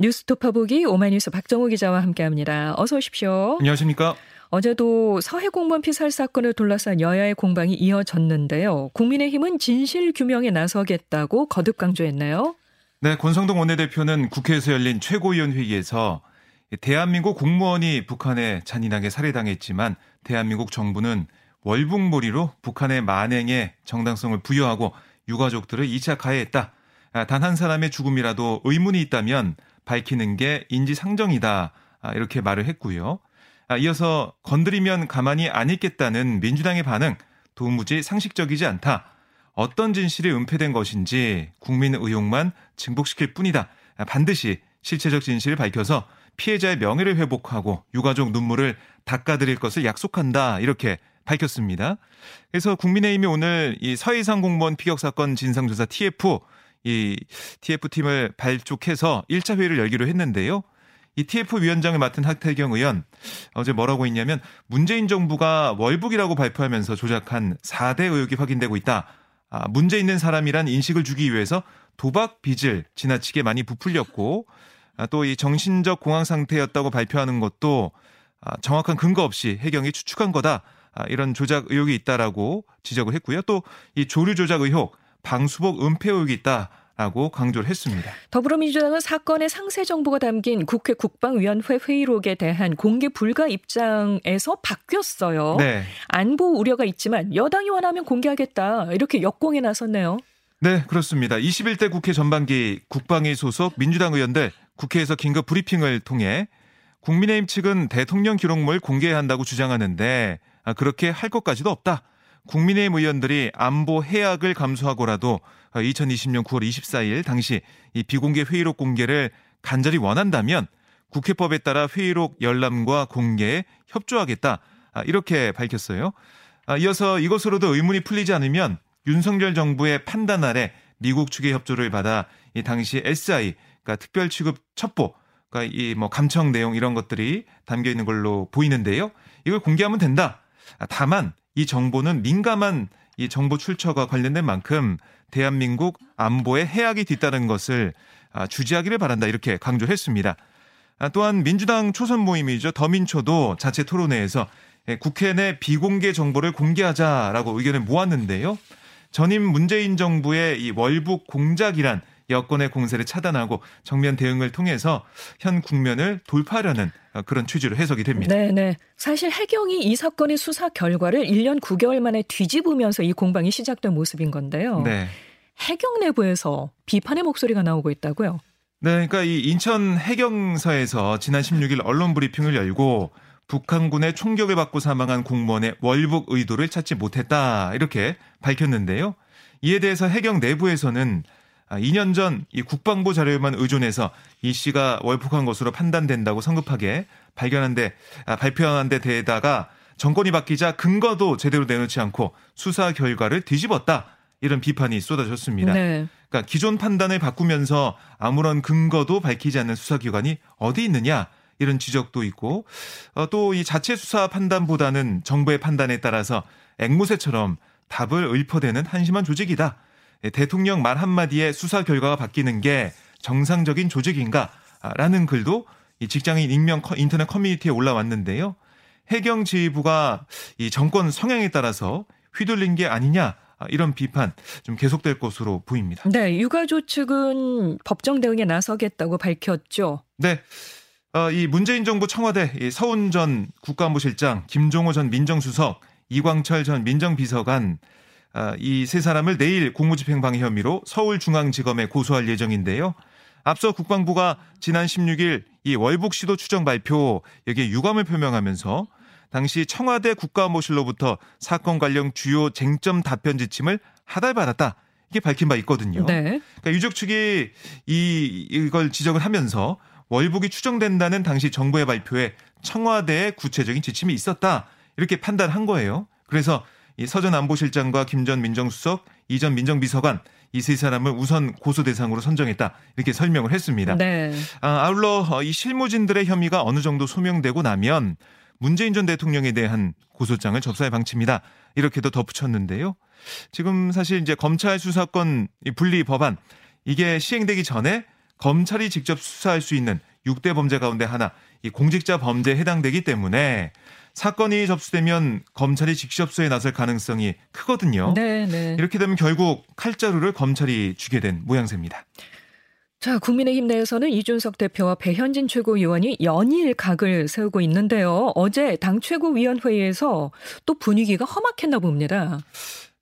뉴스토파 보기 오마이뉴스 박정호 기자와 함께합니다. 어서 오십시오. 안녕하십니까? 어제도 서해 공무원 피살 사건을 둘러싼 여야의 공방이 이어졌는데요. 국민의힘은 진실 규명에 나서겠다고 거듭 강조했나요? 네, 권성동 원내대표는 국회에서 열린 최고위원 회의에서 대한민국 공무원이 북한에 잔인하게 살해당했지만 대한민국 정부는 월북몰이로 북한의 만행에 정당성을 부여하고 유가족들을 2차 가해했다. 아, 단한 사람의 죽음이라도 의문이 있다면 밝히는 게 인지상정이다. 아, 이렇게 말을 했고요. 아, 이어서 건드리면 가만히 안 있겠다는 민주당의 반응 도무지 상식적이지 않다. 어떤 진실이 은폐된 것인지 국민 의혹만 증폭시킬 뿐이다. 반드시 실체적 진실을 밝혀서 피해자의 명예를 회복하고 유가족 눈물을 닦아드릴 것을 약속한다. 이렇게 밝혔습니다. 그래서 국민의힘이 오늘 이 서해상 공무원 피격 사건 진상조사 TF 이 TF팀을 발족해서 1차 회의를 열기로 했는데요. 이 TF 위원장을 맡은 하태경 의원 어제 뭐라고 했냐면 문재인 정부가 월북이라고 발표하면서 조작한 4대 의혹이 확인되고 있다. 아, 문제 있는 사람이란 인식을 주기 위해서 도박 빚을 지나치게 많이 부풀렸고 아, 또이 정신적 공황 상태였다고 발표하는 것도 아, 정확한 근거 없이 해경이 추측한 거다. 아, 이런 조작 의혹이 있다라고 지적을 했고요. 또 이 조류 조작 의혹 방수복 은폐 의혹이 있다. 라고 강조를 했습니다. 더불어민주당은 사건의 상세 정보가 담긴 국회 국방위원회 회의록에 대한 공개 불가 입장에서 바뀌었어요. 네. 안보 우려가 있지만 여당이 원하면 공개하겠다. 이렇게 역공에 나섰네요. 네, 그렇습니다. 21대 국회 전반기 국방위 소속 민주당 의원들 국회에서 긴급 브리핑을 통해 국민의힘 측은 대통령 기록물 공개해야 한다고 주장하는데 아, 그렇게 할 것까지도 없다. 국민의힘 의원들이 안보 해악을 감수하고라도 2020년 9월 24일 당시 이 비공개 회의록 공개를 간절히 원한다면 국회법에 따라 회의록 열람과 공개에 협조하겠다. 아, 이렇게 밝혔어요. 아, 이어서 이것으로도 의문이 풀리지 않으면 윤석열 정부의 판단 아래 미국 측의 협조를 받아 이 당시 SI 그러니까 특별 취급 첩보 그러니까 이 뭐 감청 내용 이런 것들이 담겨 있는 걸로 보이는데요. 이걸 공개하면 된다. 아, 다만 이 정보는 민감한 이 정보 출처가 관련된 만큼 대한민국 안보에 해악이 뒤따른 것을 아, 주지하기를 바란다 이렇게 강조했습니다. 아, 또한 민주당 초선 모임이죠 더민초도 자체 토론회에서 예, 국회 내 비공개 정보를 공개하자라고 의견을 모았는데요. 전임 문재인 정부의 이 월북 공작이란 여권의 공세를 차단하고 정면 대응을 통해서 현 국면을 돌파하려는 그런 취지로 해석이 됩니다. 네, 네. 사실 해경이 이 사건의 수사 결과를 1년 9개월 만에 뒤집으면서 이 공방이 시작된 모습인 건데요. 네. 해경 내부에서 비판의 목소리가 나오고 있다고요. 네, 그러니까 이 인천 해경서에서 지난 16일 언론 브리핑을 열고 북한군의 총격을 받고 사망한 공무원의 월북 의도를 찾지 못했다 이렇게 밝혔는데요. 이에 대해서 해경 내부에서는 2년 아, 전이 국방부 자료에만 의존해서 이 씨가 월북한 것으로 판단된다고 성급하게 발견한데 아, 발표한 데 대다가 정권이 바뀌자 근거도 제대로 내놓지 않고 수사 결과를 뒤집었다. 이런 비판이 쏟아졌습니다. 네. 그러니까 기존 판단을 바꾸면서 아무런 근거도 밝히지 않는 수사기관이 어디 있느냐 이런 지적도 있고 어, 또 이 자체 수사 판단보다는 정부의 판단에 따라서 앵무새처럼 답을 읊어대는 한심한 조직이다. 예, 대통령 말 한마디에 수사 결과가 바뀌는 게 정상적인 조직인가라는 글도 이 직장인 익명 인터넷 커뮤니티에 올라왔는데요. 해경 지휘부가 이 정권 성향에 따라서 휘둘린 게 아니냐 아, 이런 비판 좀 계속될 것으로 보입니다. 네, 유가족 측은 법정 대응에 나서겠다고 밝혔죠. 네. 어, 이 문재인 정부 청와대 이 서훈 전 국가안보실장, 김종호 전 민정수석, 이광철 전 민정비서관 아, 이 세 사람을 내일 공무집행방해 혐의로 서울중앙지검에 고소할 예정인데요. 앞서 국방부가 지난 16일 이 월북 시도 추정 발표 여기에 유감을 표명하면서 당시 청와대 국가모실로부터 사건 관련 주요 쟁점 답변 지침을 하달받았다. 이게 밝힌 바 있거든요. 네. 그러니까 유족 측이 이 이걸 지적을 하면서 월북이 추정된다는 당시 정부의 발표에 청와대의 구체적인 지침이 있었다. 이렇게 판단한 거예요. 그래서 이 서전 안보실장과 김 전 민정수석, 이 전 민정비서관 이 세 사람을 우선 고소 대상으로 선정했다 이렇게 설명을 했습니다. 네. 아, 아울러 어, 이 실무진들의 혐의가 어느 정도 소명되고 나면 문재인 전 대통령에 대한 고소장을 접수할 방침이다 이렇게도 덧붙였는데요. 지금 사실 이제 검찰 수사권 분리 법안 이게 시행되기 전에 검찰이 직접 수사할 수 있는 6대 범죄 가운데 하나 이 공직자 범죄에 해당되기 때문에 사건이 접수되면 검찰이 직접 수에 나설 가능성이 크거든요. 네, 네. 이렇게 되면 결국 칼자루를 검찰이 주게 된 모양새입니다. 자, 국민의힘 내에서는 이준석 대표와 배현진 최고위원이 연일 각을 세우고 있는데요. 어제 당 최고위원회의에서 또 분위기가 험악했나 봅니다.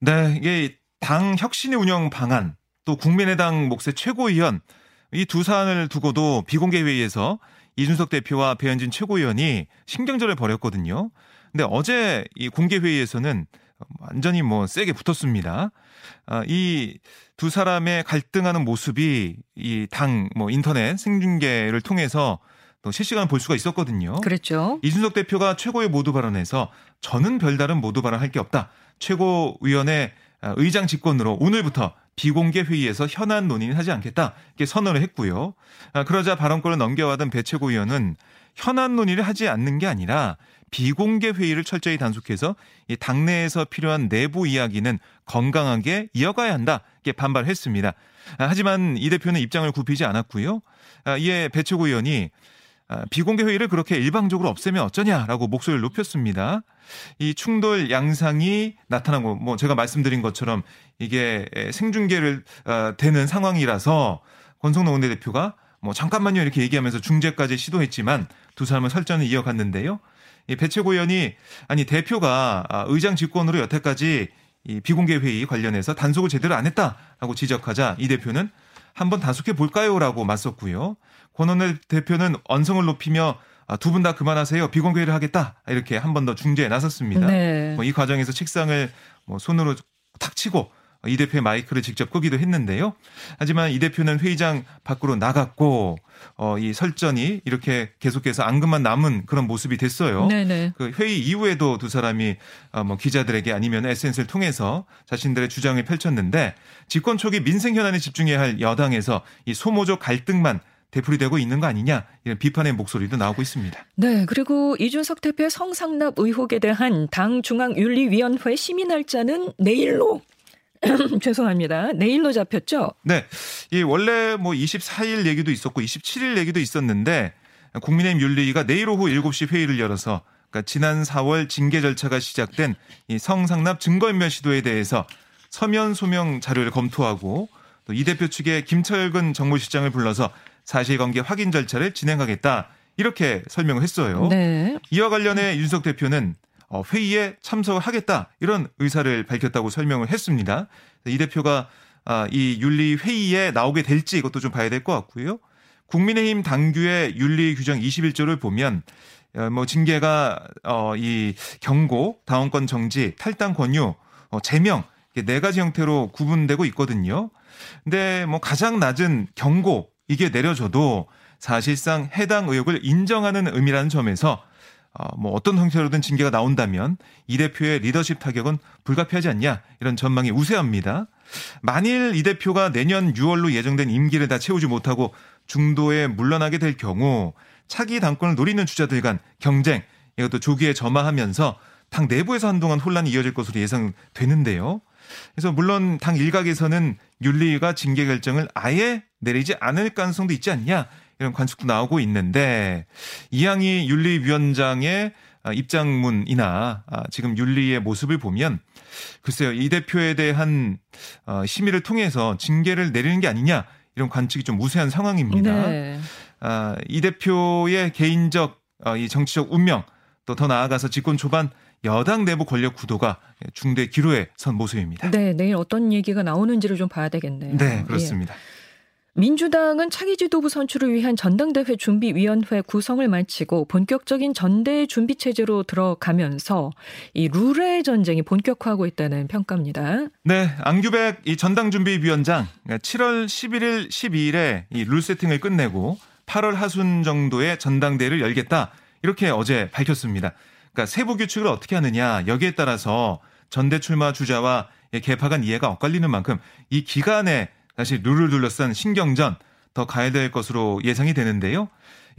네, 이게 당 혁신의 운영 방안, 또 국민의당 몫의 최고위원 이 두 사안을 두고도 비공개 회의에서 이준석 대표와 배현진 최고위원이 신경전을 벌였거든요. 근데 어제 이 공개 회의에서는 완전히 뭐 세게 붙었습니다. 아, 이 두 사람의 갈등하는 모습이 이 당 뭐 인터넷 생중계를 통해서 또 실시간 볼 수가 있었거든요. 그렇죠. 이준석 대표가 최고의 모두 발언에서 저는 별다른 모두 발언할 게 없다. 최고위원회 아, 의장 직권으로 오늘부터 비공개 회의에서 현안 논의는 하지 않겠다 이렇게 선언을 했고요. 아, 그러자 발언권을 넘겨받은 배 최고위원은 현안 논의를 하지 않는 게 아니라 비공개 회의를 철저히 단속해서 이 당내에서 필요한 내부 이야기는 건강하게 이어가야 한다 이렇게 반발했습니다. 아, 하지만 이 대표는 입장을 굽히지 않았고요. 이에 배 최고위원이 비공개 회의를 그렇게 일방적으로 없애면 어쩌냐라고 목소리를 높였습니다. 이 충돌 양상이 나타나고 뭐 제가 말씀드린 것처럼 이게 생중계를 어, 되는 상황이라서 권성동 원내대표가 뭐 잠깐만요 이렇게 얘기하면서 중재까지 시도했지만 두 사람은 설전을 이어갔는데요. 이 배채고 의원이 아니 대표가 아, 의장 직권으로 여태까지 이 비공개 회의 관련해서 단속을 제대로 안 했다라고 지적하자 이 대표는 한번 단속해 볼까요라고 맞섰고요. 권원내 대표는 언성을 높이며 아, 두 분 다 그만하세요. 비공개를 하겠다. 이렇게 한 번 더 중재에 나섰습니다. 네. 뭐 이 과정에서 책상을 뭐 손으로 탁 치고 이 대표의 마이크를 직접 끄기도 했는데요. 하지만 이 대표는 회의장 밖으로 나갔고 어, 이 설전이 이렇게 계속해서 앙금만 남은 그런 모습이 됐어요. 네네. 그 회의 이후에도 두 사람이 어, 뭐 기자들에게 아니면 SNS를 통해서 자신들의 주장을 펼쳤는데 집권 초기 민생 현안에 집중해야 할 여당에서 이 소모적 갈등만 되풀이되고 있는 거 아니냐 이런 비판의 목소리도 나오고 있습니다. 네, 그리고 이준석 대표의 성상납 의혹에 대한 당 중앙윤리위원회 심의 날짜는 내일로 죄송합니다. 내일로 잡혔죠? 네. 이 원래 뭐 24일 얘기도 있었고 27일 얘기도 있었는데 국민의힘 윤리위가 내일 오후 7시 회의를 열어서 그러니까 지난 4월 징계 절차가 시작된 이 성상납 증거인멸 시도에 대해서 서면 소명 자료를 검토하고 또 이 대표 측의 김철근 정무실장을 불러서 사실관계 확인 절차를 진행하겠다 이렇게 설명을 했어요. 네. 이와 관련해 윤석 대표는 어, 회의에 참석을 하겠다 이런 의사를 밝혔다고 설명을 했습니다. 이 대표가 아, 이 윤리 회의에 나오게 될지 이것도 좀 봐야 될 것 같고요. 국민의힘 당규의 윤리 규정 21조를 보면 어, 뭐 징계가 어이 경고, 당원권 정지, 탈당 권유, 어 제명 네 가지 형태로 구분되고 있거든요. 근데 뭐 가장 낮은 경고 이게 내려져도 사실상 해당 의혹을 인정하는 의미라는 점에서 어, 뭐 어떤 형태로든 징계가 나온다면 이 대표의 리더십 타격은 불가피하지 않냐 이런 전망이 우세합니다. 만일 이 대표가 내년 6월로 예정된 임기를 다 채우지 못하고 중도에 물러나게 될 경우 차기 당권을 노리는 주자들 간 경쟁 이것도 조기에 점화하면서 당 내부에서 한동안 혼란이 이어질 것으로 예상되는데요. 그래서 물론 당 일각에서는 윤리위가 징계 결정을 아예 내리지 않을 가능성도 있지 않냐 이런 관측도 나오고 있는데 이양희 윤리위원장의 입장문이나 아, 지금 윤리의 모습을 보면 글쎄요 이 대표에 대한 어, 심의를 통해서 징계를 내리는 게 아니냐 이런 관측이 좀 우세한 상황입니다. 네. 아, 이 대표의 개인적 어, 이 정치적 운명 또 더 나아가서 집권 초반 여당 내부 권력 구도가 중대 기로에 선 모습입니다. 네, 내일 어떤 얘기가 나오는지를 좀 봐야 되겠네요. 네, 그렇습니다. 예. 민주당은 차기 지도부 선출을 위한 전당대회 준비위원회 구성을 마치고 본격적인 전대 준비 체제로 들어가면서 이 룰의 전쟁이 본격화하고 있다는 평가입니다. 네, 안규백 이 전당준비위원장 7월 11일, 12일에 이 룰 세팅을 끝내고 8월 하순 정도에 전당대회를 열겠다 이렇게 어제 밝혔습니다. 그러니까 세부 규칙을 어떻게 하느냐 여기에 따라서 전대 출마 주자와 개파 간 이해가 엇갈리는 만큼 이 기간에 다시 룰을 둘러싼 신경전 더 가야 될 것으로 예상이 되는데요.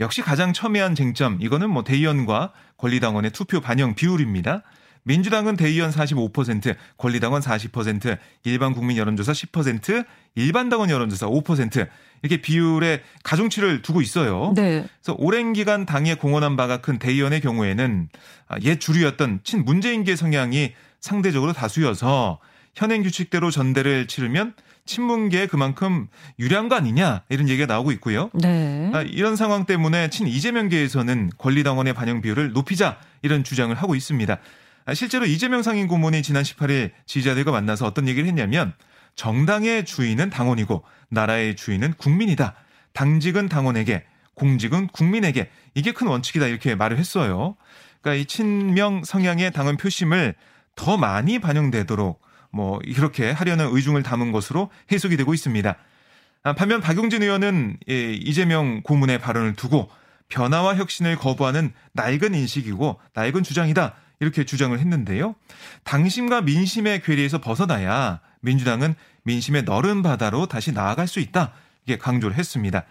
역시 가장 첨예한 쟁점 이거는 뭐 대의원과 권리당원의 투표 반영 비율입니다. 민주당은 대의원 45%, 권리당원 40%, 일반 국민 여론조사 10%, 일반 당원 여론조사 5% 이렇게 비율의 가중치를 두고 있어요. 네. 그래서 오랜 기간 당에 공헌한 바가 큰 대의원의 경우에는 아, 옛 주류였던 친 문재인계 성향이 상대적으로 다수여서 현행 규칙대로 전대를 치르면 친문계에 그만큼 유리한 거 아니냐 이런 얘기가 나오고 있고요. 네. 아, 이런 상황 때문에 친 이재명계에서는 권리당원의 반영 비율을 높이자 이런 주장을 하고 있습니다. 아, 실제로 이재명 상임 고문이 지난 18일 지지자들과 만나서 어떤 얘기를 했냐면 정당의 주인은 당원이고 나라의 주인은 국민이다. 당직은 당원에게, 공직은 국민에게 이게 큰 원칙이다 이렇게 말을 했어요. 그러니까 이 친명 성향의 당원 표심을 더 많이 반영되도록 뭐 이렇게 하려는 의중을 담은 것으로 해석이 되고 있습니다. 아, 반면 박용진 의원은 이재명 고문의 발언을 두고 변화와 혁신을 거부하는 낡은 인식이고 낡은 주장이다. 이렇게 주장을 했는데요. 당심과 민심의 괴리에서 벗어나야 민주당은 민심의 너른 바다로 다시 나아갈 수 있다. 이게 강조를 했습니다.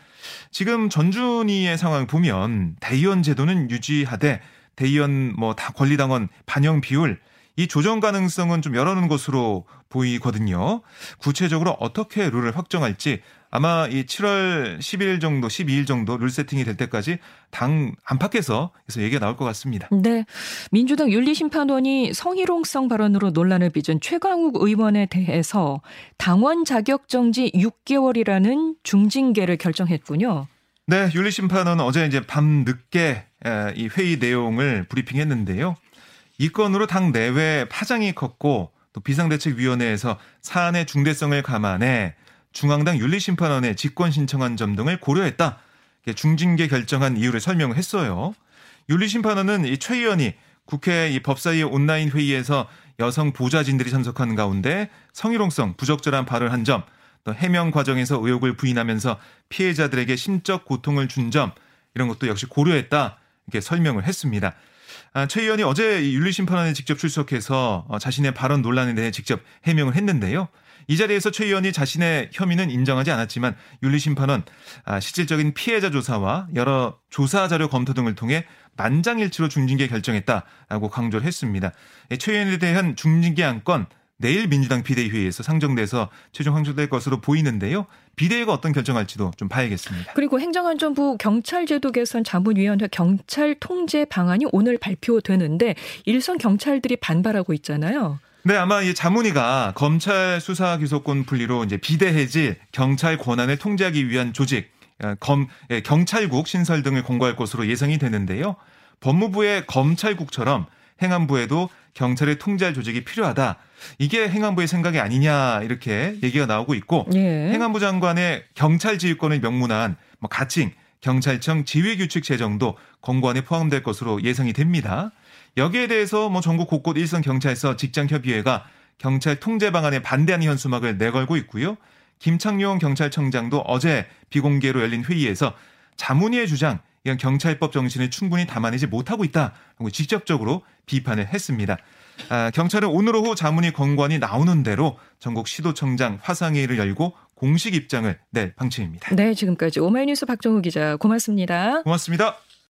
지금 전준희의 상황을 보면 대의원 제도는 유지하되 대의원 뭐 다 권리당원 반영 비율 이 조정 가능성은 좀 열어놓은 것으로 보이거든요. 구체적으로 어떻게 룰을 확정할지 아마 이 7월 11일 정도, 12일 정도 룰 세팅이 될 때까지 당 안팎에서 그래서 얘기가 나올 것 같습니다. 네. 민주당 윤리심판원이 성희롱성 발언으로 논란을 빚은 최강욱 의원에 대해서 당원 자격 정지 6개월이라는 중징계를 결정했군요. 네, 윤리심판원은 어제 이제 밤 늦게 이 회의 내용을 브리핑했는데요. 이 건으로 당 내외 파장이 컸고 또 비상대책위원회에서 사안의 중대성을 감안해 중앙당 윤리심판원에 직권 신청한 점 등을 고려했다. 중징계 결정한 이유를 설명을 했어요. 윤리심판원은 이 최 의원이 국회 이 법사위 온라인 회의에서 여성 보좌진들이 참석한 가운데 성희롱성 부적절한 발언을 한 점, 또 해명 과정에서 의혹을 부인하면서 피해자들에게 심적 고통을 준 점 이런 것도 역시 고려했다 이렇게 설명을 했습니다. 아, 최 의원이 어제 윤리심판원에 직접 출석해서 어, 자신의 발언 논란에 대해 직접 해명을 했는데요. 이 자리에서 최 의원이 자신의 혐의는 인정하지 않았지만 윤리심판원 아, 실질적인 피해자 조사와 여러 조사 자료 검토 등을 통해 만장일치로 중징계 결정했다라고 강조를 했습니다. 최 의원에 대한 중징계 안건 내일 민주당 비대위회의에서 상정돼서 최종 확정될 것으로 보이는데요. 비대위가 어떤 결정할지도 좀 봐야겠습니다. 그리고 행정안전부 경찰제도 개선 자문위원회 경찰 통제 방안이 오늘 발표되는데 일선 경찰들이 반발하고 있잖아요. 네, 아마 이 자문위가 검찰 수사 기소권 분리로 이제 비대해질 경찰 권한을 통제하기 위한 조직, 어, 검, 예, 경찰국 신설 등을 공고할 것으로 예상이 되는데요. 법무부의 검찰국처럼 행안부에도 경찰을 통제할 조직이 필요하다. 이게 행안부의 생각이 아니냐 이렇게 얘기가 나오고 있고 예. 행안부 장관의 경찰 지휘권을 명문화한 뭐 가칭 경찰청 지휘 규칙 제정도 권고안에 포함될 것으로 예상이 됩니다. 여기에 대해서 뭐 전국 곳곳 일선 경찰서 직장 협의회가 경찰 통제 방안에 반대하는 현수막을 내걸고 있고요. 김창룡 경찰청장도 어제 비공개로 열린 회의에서 자문위의 주장, 이런 경찰법 정신을 충분히 담아내지 못하고 있다. 고 직접적으로 비판을 했습니다. 아, 경찰은 오늘 오후 자문위 권관이 나오는 대로 전국 시도청장 화상회의를 열고 공식 입장을 낼 방침입니다. 네, 지금까지 오마이뉴스 박정우 기자 고맙습니다. 고맙습니다.